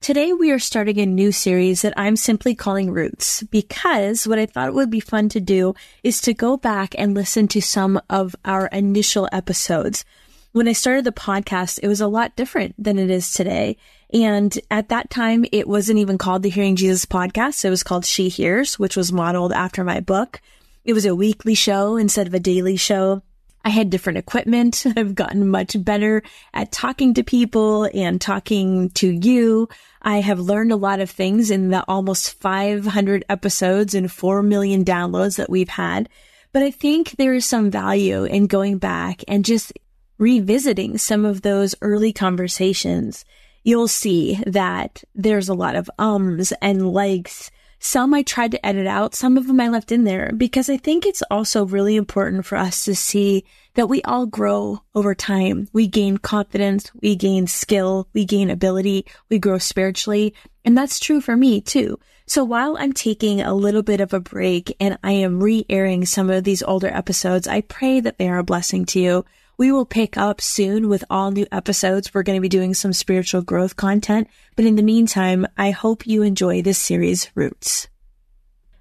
Today we are starting a new series that I'm simply calling Roots because what I thought would be fun to do is to go back and listen to some of our initial episodes. When I started the podcast, it was a lot different than it is today. And at that time, it wasn't even called the Hearing Jesus podcast. It was called She Hears, which was modeled after my book. It was a weekly show instead of a daily show. I had different equipment. I've gotten much better at talking to people and talking to you. I have learned a lot of things in the almost 500 episodes and 4 million downloads that we've had. But I think there is some value in going back and just revisiting some of those early conversations. You'll see that there's a lot of ums and likes some I tried to edit out, some of them I left in there because I think it's also really important for us to see that we all grow over time. We gain confidence, we gain skill, we gain ability, we grow spiritually. And that's true for me too. So while I'm taking a little bit of a break and I am re-airing some of these older episodes, I pray that they are a blessing to you. We will pick up soon with all new episodes. We're going to be doing some spiritual growth content. But in the meantime, I hope you enjoy this series, Roots.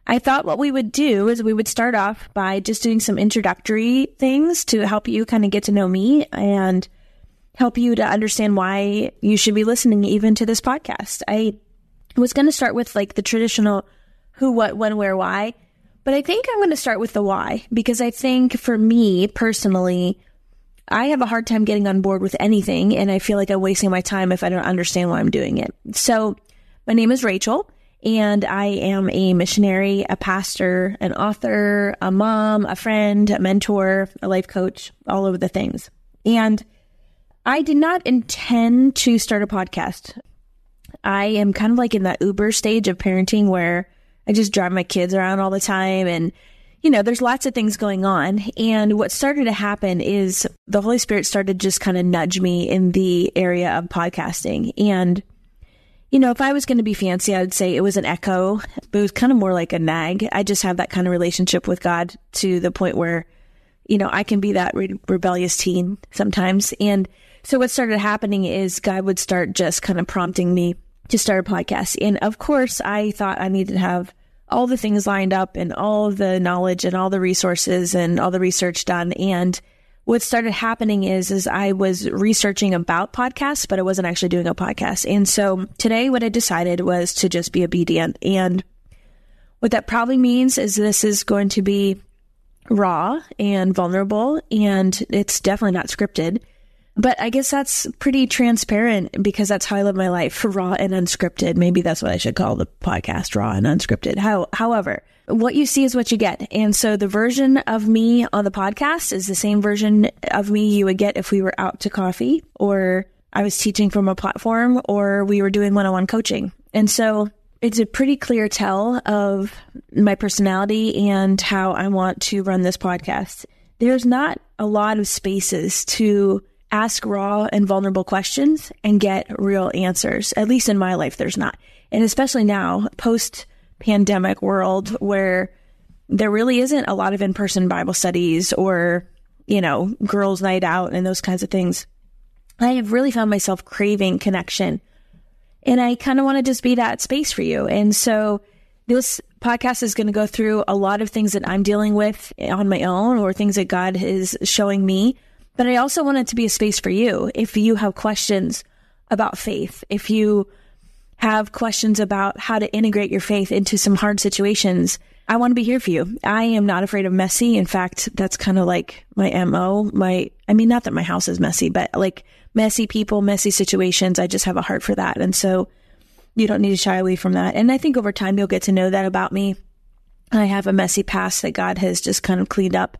I thought what we would do is we would start off by just doing some introductory things to help you kind of get to know me and help you to understand why you should be listening even to this podcast. I was going to start with like the traditional who, what, when, where, why. But I think I'm going to start with the why because I think for me personally, I have a hard time getting on board with anything, and I feel like I'm wasting my time if I don't understand why I'm doing it. So, my name is Rachael, and I am a missionary, a pastor, an author, a mom, a friend, a mentor, a life coach, all over the things. And I did not intend to start a podcast. I am kind of like in that Uber stage of parenting where I just drive my kids around all the time and you know, there's lots of things going on. And what started to happen is the Holy Spirit started just kind of nudge me in the area of podcasting. And, you know, if I was going to be fancy, I would say it was an echo, but it was kind of more like a nag. I just have that kind of relationship with God to the point where, you know, I can be that re- rebellious teen sometimes. And so what started happening is God would start just kind of prompting me to start a podcast. And of course, I thought I needed to have all the things lined up and all the knowledge and all the resources and all the research done. And what started happening is, is I was researching about podcasts, but I wasn't actually doing a podcast. And so today what I decided was to just be obedient. And what that probably means is this is going to be raw and vulnerable and it's definitely not scripted. But I guess that's pretty transparent because that's how I live my life, raw and unscripted. Maybe that's what I should call the podcast, raw and unscripted. How, however, what you see is what you get. And so the version of me on the podcast is the same version of me you would get if we were out to coffee or I was teaching from a platform or we were doing one-on-one coaching. And so it's a pretty clear tell of my personality and how I want to run this podcast. There's not a lot of spaces to ask raw and vulnerable questions and get real answers. At least in my life, there's not. And especially now, post pandemic world where there really isn't a lot of in person Bible studies or, you know, girls' night out and those kinds of things. I have really found myself craving connection. And I kind of want to just be that space for you. And so this podcast is going to go through a lot of things that I'm dealing with on my own or things that God is showing me but I also want it to be a space for you. If you have questions about faith, if you have questions about how to integrate your faith into some hard situations, I want to be here for you. I am not afraid of messy. In fact, that's kind of like my MO. My, I mean, not that my house is messy, but like messy people, messy situations. I just have a heart for that. And so you don't need to shy away from that. And I think over time you'll get to know that about me. I have a messy past that God has just kind of cleaned up.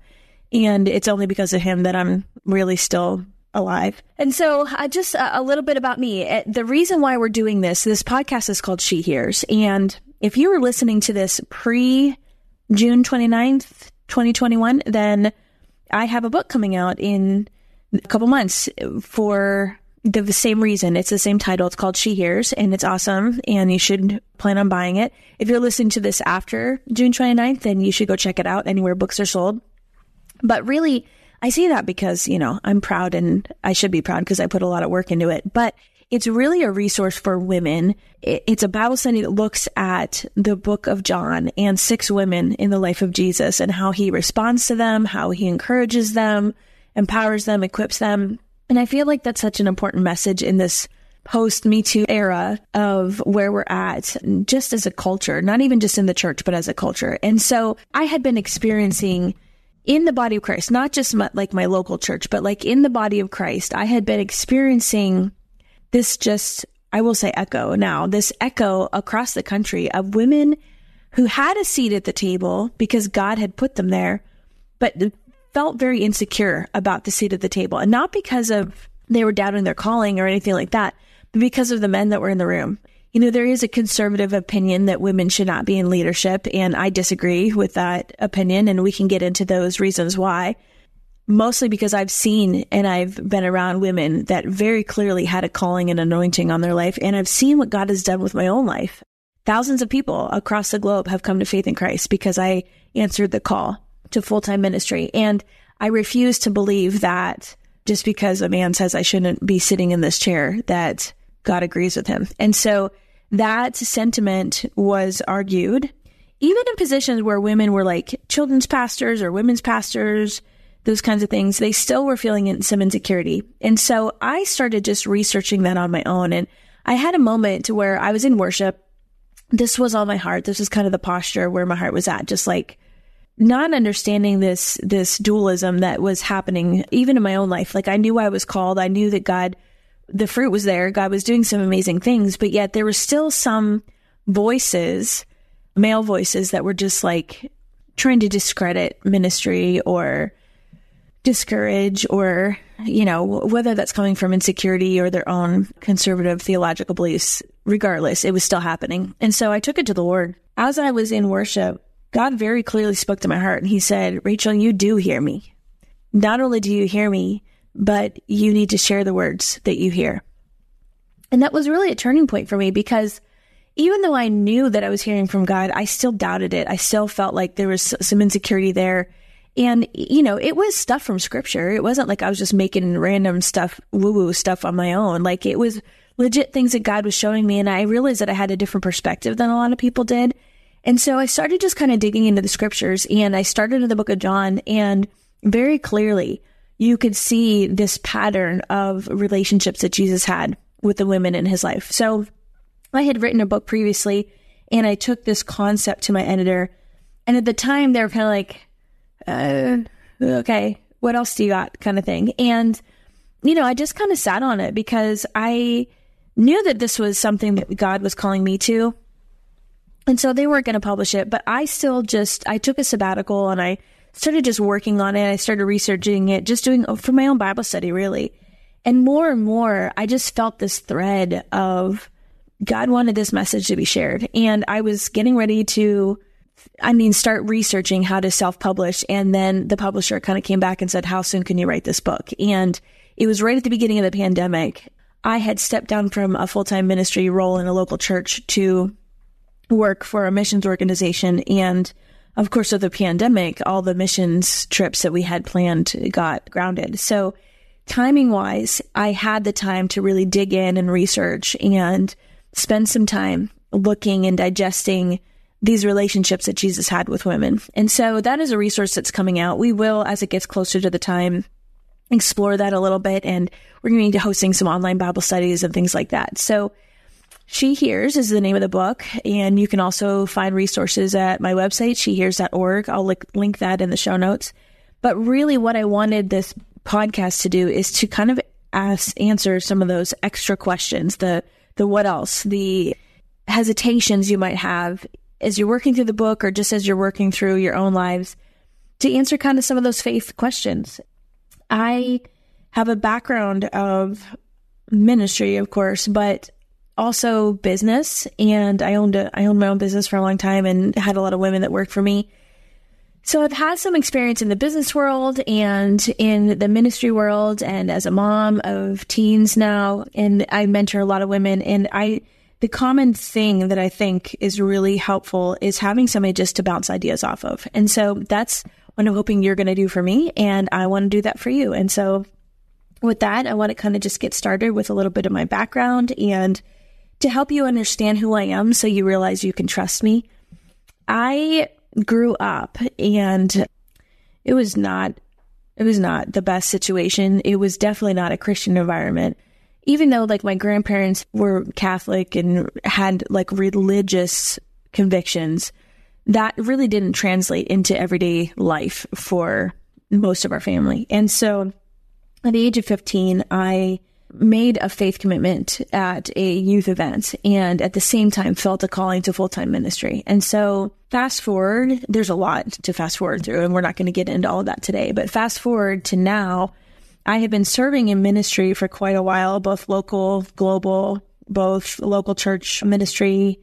And it's only because of him that I'm really still alive. And so, uh, just a, a, little bit about me. Uh, the reason why we're doing this, this podcast is called She Hears. And if you were listening to this pre June 29th, 2021, then I have a book coming out in a couple months for the same reason. It's the same title. It's called She Hears and it's awesome and you should plan on buying it. If you're listening to this after June 29th, then you should go check it out anywhere books are sold. But really, I say that because, you know, I'm proud and I should be proud because I put a lot of work into it. But it's really a resource for women. It's a Bible study that looks at the book of John and six women in the life of Jesus and how he responds to them, how he encourages them, empowers them, equips them. And I feel like that's such an important message in this post Me Too era of where we're at, just as a culture, not even just in the church, but as a culture. And so I had been experiencing in the body of Christ, not just my, like my local church, but like in the body of Christ, I had been experiencing this just, I will say echo now, this echo across the country of women who had a seat at the table because God had put them there, but felt very insecure about the seat at the table. And not because of they were doubting their calling or anything like that, but because of the men that were in the room. You know, there is a conservative opinion that women should not be in leadership, and I disagree with that opinion, and we can get into those reasons why. Mostly because I've seen and I've been around women that very clearly had a calling and anointing on their life, and I've seen what God has done with my own life. Thousands of people across the globe have come to faith in Christ because I answered the call to full time ministry. And I refuse to believe that just because a man says I shouldn't be sitting in this chair, that God agrees with him. And so that sentiment was argued, even in positions where women were like children's pastors or women's pastors, those kinds of things, they still were feeling some insecurity. And so I started just researching that on my own. And I had a moment where I was in worship. This was on my heart. This was kind of the posture where my heart was at, just like not understanding this, this dualism that was happening even in my own life. Like I knew I was called. I knew that God the fruit was there. God was doing some amazing things, but yet there were still some voices, male voices that were just like trying to discredit ministry or discourage or, you know, whether that's coming from insecurity or their own conservative theological beliefs, regardless, it was still happening. And so I took it to the Lord. As I was in worship, God very clearly spoke to my heart and he said, Rachael, you do hear me. Not only do you hear me, but you need to share the words that you hear. And that was really a turning point for me because even though I knew that I was hearing from God, I still doubted it. I still felt like there was some insecurity there. And, you know, it was stuff from scripture. It wasn't like I was just making random stuff, woo woo stuff on my own. Like it was legit things that God was showing me. And I realized that I had a different perspective than a lot of people did. And so I started just kind of digging into the scriptures and I started in the book of John and very clearly you could see this pattern of relationships that Jesus had with the women in his life. So I had written a book previously and I took this concept to my editor. And at the time, they were kind of like, uh, okay, what else do you got? kind of thing. And, you know, I just kind of sat on it because I knew that this was something that God was calling me to. And so they weren't going to publish it, but I still just, I took a sabbatical and I started just working on it. I started researching it, just doing for my own Bible study, really. And more and more, I just felt this thread of God wanted this message to be shared. And I was getting ready to, I mean, start researching how to self publish. And then the publisher kind of came back and said, How soon can you write this book? And it was right at the beginning of the pandemic. I had stepped down from a full time ministry role in a local church to work for a missions organization. And of course, with the pandemic, all the missions trips that we had planned got grounded. So timing wise, I had the time to really dig in and research and spend some time looking and digesting these relationships that Jesus had with women. And so that is a resource that's coming out. We will, as it gets closer to the time, explore that a little bit. And we're going to be hosting some online Bible studies and things like that. So She Hears is the name of the book, and you can also find resources at my website, shehears.org. I'll link, link that in the show notes. But really, what I wanted this podcast to do is to kind of ask, answer some of those extra questions, the, the what else, the hesitations you might have as you're working through the book or just as you're working through your own lives to answer kind of some of those faith questions. I have a background of ministry, of course, but also business. And I owned a, I owned my own business for a long time and had a lot of women that worked for me. So I've had some experience in the business world and in the ministry world and as a mom of teens now. And I mentor a lot of women and I, the common thing that I think is really helpful is having somebody just to bounce ideas off of. And so that's what I'm hoping you're going to do for me. And I want to do that for you. And so with that, I want to kind of just get started with a little bit of my background and to help you understand who I am so you realize you can trust me. I grew up and it was not it was not the best situation. It was definitely not a Christian environment. Even though like my grandparents were Catholic and had like religious convictions, that really didn't translate into everyday life for most of our family. And so at the age of 15, I made a faith commitment at a youth event and at the same time felt a calling to full time ministry. And so fast forward, there's a lot to fast forward through, and we're not going to get into all of that today. But fast forward to now, I have been serving in ministry for quite a while, both local, global, both local church ministry,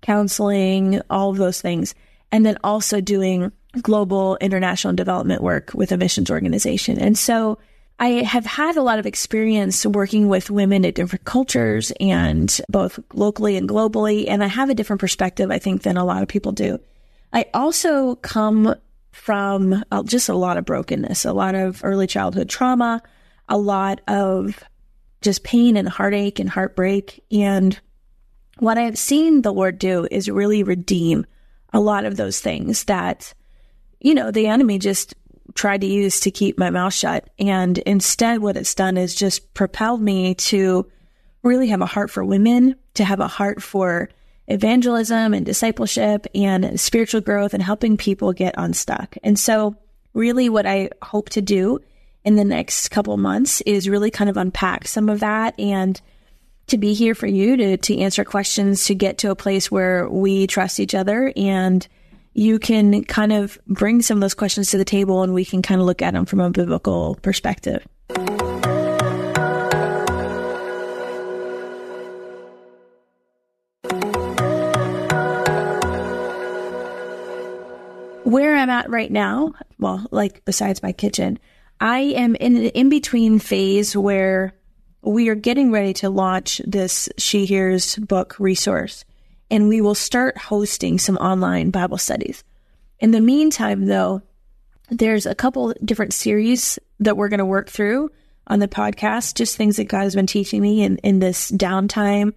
counseling, all of those things. And then also doing global international development work with a missions organization. And so I have had a lot of experience working with women in different cultures and both locally and globally. And I have a different perspective, I think, than a lot of people do. I also come from uh, just a lot of brokenness, a lot of early childhood trauma, a lot of just pain and heartache and heartbreak. And what I have seen the Lord do is really redeem a lot of those things that, you know, the enemy just tried to use to keep my mouth shut. And instead, what it's done is just propelled me to really have a heart for women, to have a heart for evangelism and discipleship and spiritual growth and helping people get unstuck. And so, really, what I hope to do in the next couple months is really kind of unpack some of that and to be here for you to, to answer questions, to get to a place where we trust each other and you can kind of bring some of those questions to the table and we can kind of look at them from a biblical perspective. Where I'm at right now, well, like besides my kitchen, I am in an in between phase where we are getting ready to launch this She Hears book resource and we will start hosting some online Bible studies. In the meantime, though, there's a couple different series that we're going to work through on the podcast, just things that God has been teaching me in, in this downtime.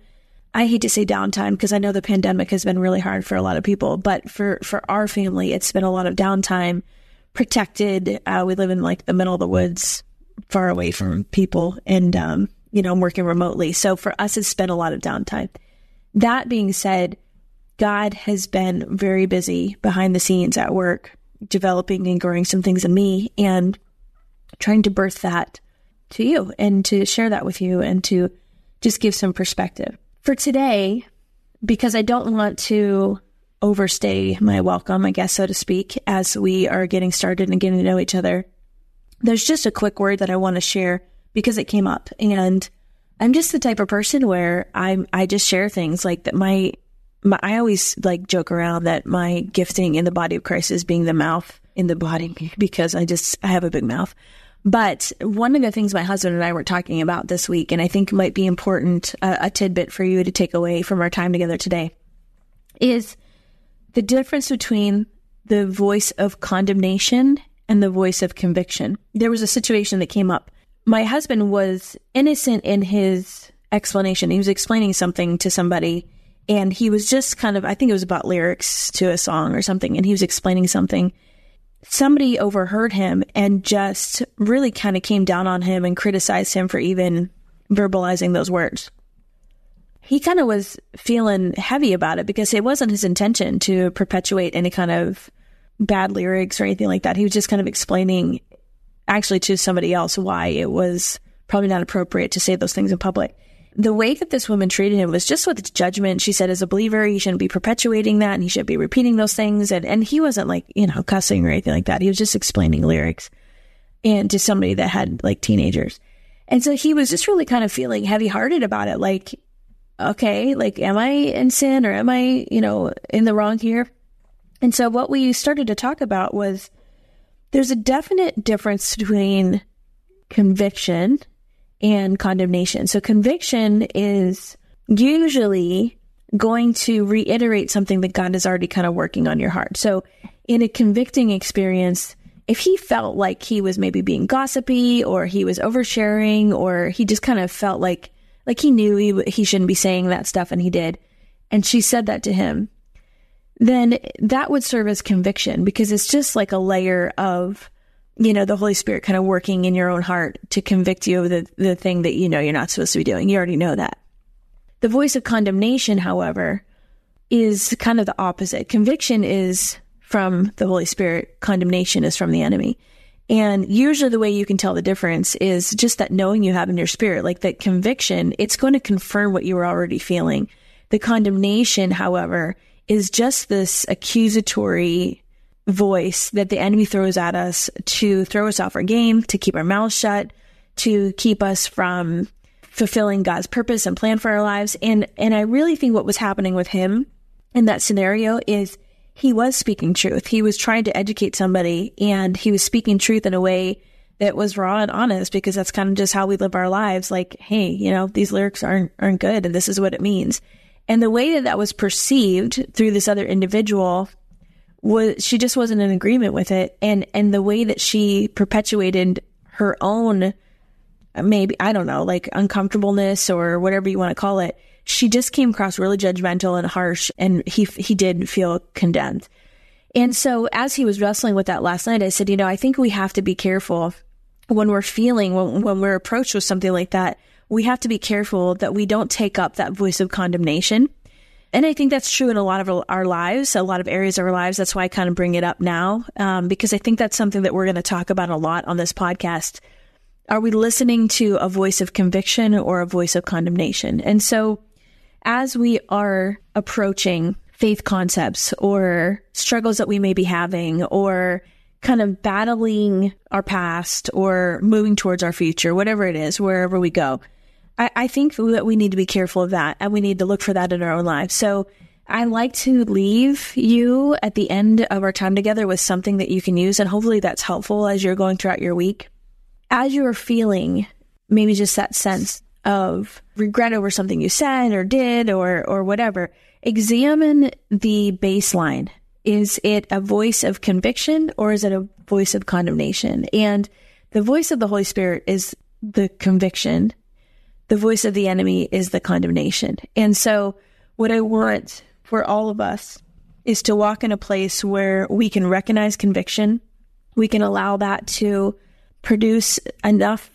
I hate to say downtime because I know the pandemic has been really hard for a lot of people, but for, for our family, it's been a lot of downtime, protected. Uh, we live in like the middle of the woods, far away from people, and, um, you know, I'm working remotely. So for us, it's been a lot of downtime. That being said, God has been very busy behind the scenes at work, developing and growing some things in me and trying to birth that to you and to share that with you and to just give some perspective. For today, because I don't want to overstay my welcome, I guess, so to speak, as we are getting started and getting to know each other, there's just a quick word that I want to share because it came up. And I'm just the type of person where I'm I just share things like that my, my I always like joke around that my gifting in the body of Christ is being the mouth in the body because I just I have a big mouth. But one of the things my husband and I were talking about this week, and I think might be important, uh, a tidbit for you to take away from our time together today, is the difference between the voice of condemnation and the voice of conviction. There was a situation that came up my husband was innocent in his explanation. He was explaining something to somebody and he was just kind of, I think it was about lyrics to a song or something. And he was explaining something. Somebody overheard him and just really kind of came down on him and criticized him for even verbalizing those words. he kind of was feeling heavy about it because it wasn't his intention to perpetuate any kind of bad lyrics or anything like that. He was just kind of explaining actually to somebody else why it was probably not appropriate to say those things in public. The way that this woman treated him was just with judgment. She said, as a believer, he shouldn't be perpetuating that and he should be repeating those things. And, and he wasn't like, you know, cussing or anything like that. He was just explaining lyrics and to somebody that had like teenagers. And so he was just really kind of feeling heavy hearted about it. Like, okay, like, am I in sin or am I, you know, in the wrong here? And so what we started to talk about was there's a definite difference between conviction and condemnation. So conviction is usually going to reiterate something that God is already kind of working on your heart. So in a convicting experience, if he felt like he was maybe being gossipy or he was oversharing or he just kind of felt like like he knew he, he shouldn't be saying that stuff and he did and she said that to him then that would serve as conviction because it's just like a layer of you know the holy spirit kind of working in your own heart to convict you of the, the thing that you know you're not supposed to be doing. You already know that. The voice of condemnation however is kind of the opposite. Conviction is from the holy spirit. Condemnation is from the enemy. And usually the way you can tell the difference is just that knowing you have in your spirit, like that conviction, it's going to confirm what you were already feeling. The condemnation, however, is just this accusatory voice that the enemy throws at us to throw us off our game, to keep our mouths shut, to keep us from fulfilling God's purpose and plan for our lives. And, and I really think what was happening with him in that scenario is he was speaking truth. He was trying to educate somebody and he was speaking truth in a way that was raw and honest because that's kind of just how we live our lives. Like, hey, you know, these lyrics aren't, aren't good and this is what it means. And the way that that was perceived through this other individual was, she just wasn't in agreement with it. And, and the way that she perpetuated her own, maybe, I don't know, like uncomfortableness or whatever you want to call it, she just came across really judgmental and harsh and he he did feel condemned. And so as he was wrestling with that last night, I said, you know, I think we have to be careful when we're feeling when, when we're approached with something like that, we have to be careful that we don't take up that voice of condemnation. And I think that's true in a lot of our lives, a lot of areas of our lives. That's why I kind of bring it up now, um, because I think that's something that we're going to talk about a lot on this podcast. Are we listening to a voice of conviction or a voice of condemnation? And so as we are approaching faith concepts or struggles that we may be having or kind of battling our past or moving towards our future, whatever it is, wherever we go. I, I, think that we need to be careful of that and we need to look for that in our own lives. So I like to leave you at the end of our time together with something that you can use. And hopefully that's helpful as you're going throughout your week. As you are feeling maybe just that sense of regret over something you said or did or or whatever, examine the baseline. Is it a voice of conviction or is it a voice of condemnation? And the voice of the Holy Spirit is the conviction. The voice of the enemy is the condemnation. And so what I want for all of us is to walk in a place where we can recognize conviction. We can allow that to produce enough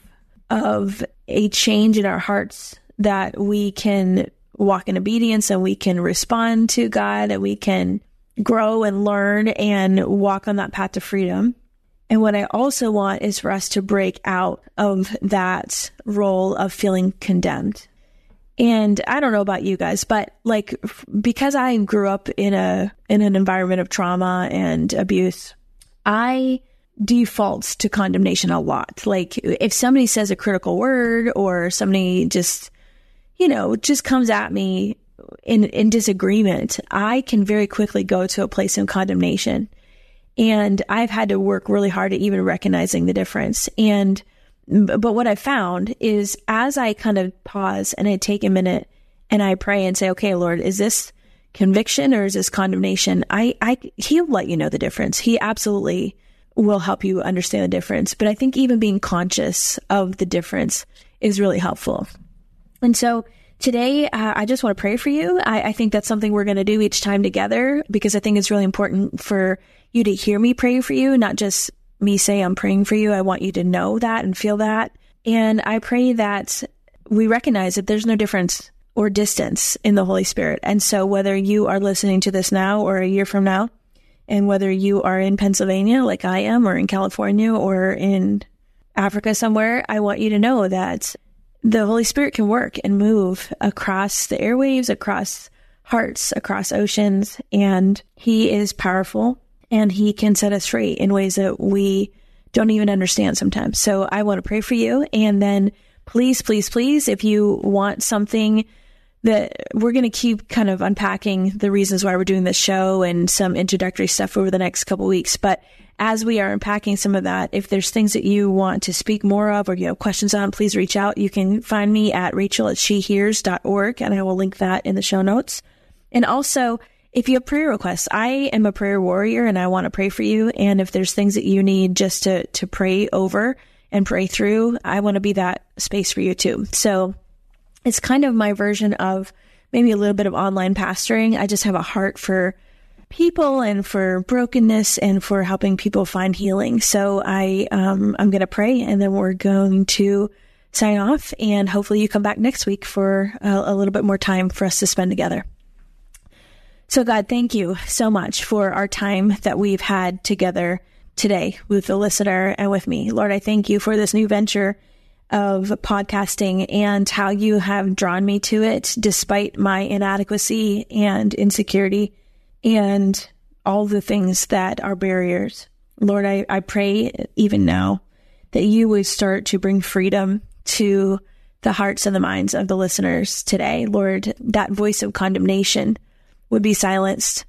of a change in our hearts that we can walk in obedience and we can respond to God and we can grow and learn and walk on that path to freedom. And what I also want is for us to break out of that role of feeling condemned. And I don't know about you guys, but like because I grew up in a in an environment of trauma and abuse, I defaults to condemnation a lot. Like if somebody says a critical word or somebody just, you know, just comes at me in, in disagreement, I can very quickly go to a place of condemnation. And I've had to work really hard at even recognizing the difference. And, but what I found is as I kind of pause and I take a minute and I pray and say, okay, Lord, is this conviction or is this condemnation? I, I, he'll let you know the difference. He absolutely will help you understand the difference. But I think even being conscious of the difference is really helpful. And so today, uh, I just want to pray for you. I, I think that's something we're going to do each time together because I think it's really important for you to hear me pray for you, not just me say I'm praying for you. I want you to know that and feel that. And I pray that we recognize that there's no difference or distance in the Holy Spirit. And so whether you are listening to this now or a year from now, and whether you are in Pennsylvania like I am, or in California, or in Africa somewhere, I want you to know that the Holy Spirit can work and move across the airwaves, across hearts, across oceans, and He is powerful and He can set us free in ways that we don't even understand sometimes. So I want to pray for you. And then please, please, please, if you want something that we're going to keep kind of unpacking the reasons why we're doing this show and some introductory stuff over the next couple weeks. But as we are unpacking some of that, if there's things that you want to speak more of or you have questions on, please reach out. You can find me at rachel at shehears.org and I will link that in the show notes. And also, if you have prayer requests, I am a prayer warrior and I want to pray for you. And if there's things that you need just to, to pray over and pray through, I want to be that space for you too. So it's kind of my version of maybe a little bit of online pastoring. I just have a heart for people and for brokenness and for helping people find healing. So I, um, I'm going to pray and then we're going to sign off and hopefully you come back next week for a, a little bit more time for us to spend together. So God, thank you so much for our time that we've had together today with the listener and with me. Lord, I thank you for this new venture of podcasting and how you have drawn me to it despite my inadequacy and insecurity and all the things that are barriers. Lord, I, I pray even now that you would start to bring freedom to the hearts and the minds of the listeners today. Lord, that voice of condemnation would be silenced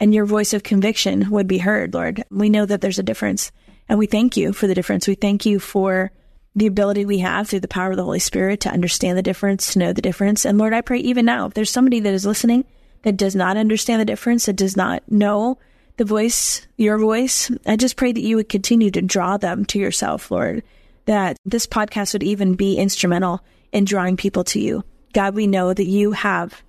and your voice of conviction would be heard, Lord. We know that there's a difference and we thank you for the difference. We thank you for the ability we have through the power of the Holy Spirit to understand the difference, to know the difference. And Lord, I pray even now, if there's somebody that is listening that does not understand the difference, that does not know the voice, your voice, I just pray that you would continue to draw them to yourself, Lord, that this podcast would even be instrumental in drawing people to you. God, we know that you have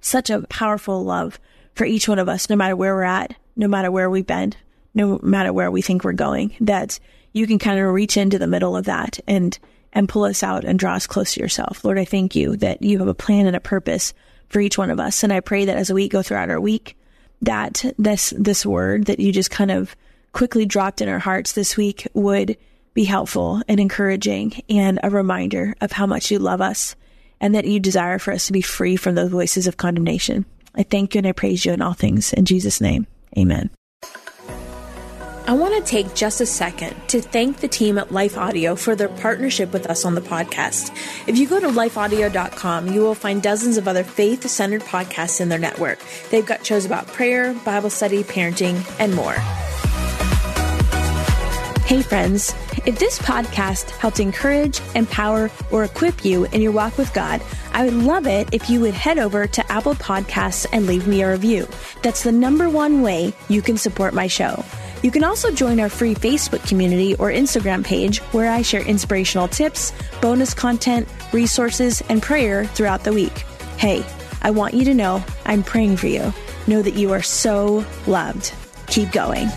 such a powerful love for each one of us, no matter where we're at, no matter where we've been, no matter where we think we're going, that you can kind of reach into the middle of that and, and pull us out and draw us close to yourself. Lord, I thank you that you have a plan and a purpose for each one of us. And I pray that as we go throughout our week, that this, this word that you just kind of quickly dropped in our hearts this week would be helpful and encouraging and a reminder of how much you love us and that you desire for us to be free from those voices of condemnation. I thank you and I praise you in all things. In Jesus' name, amen. I want to take just a second to thank the team at Life Audio for their partnership with us on the podcast. If you go to lifeaudio.com, you will find dozens of other faith centered podcasts in their network. They've got shows about prayer, Bible study, parenting, and more. Hey, friends. If this podcast helped encourage, empower, or equip you in your walk with God, I would love it if you would head over to Apple Podcasts and leave me a review. That's the number one way you can support my show. You can also join our free Facebook community or Instagram page where I share inspirational tips, bonus content, resources, and prayer throughout the week. Hey, I want you to know I'm praying for you. Know that you are so loved. Keep going.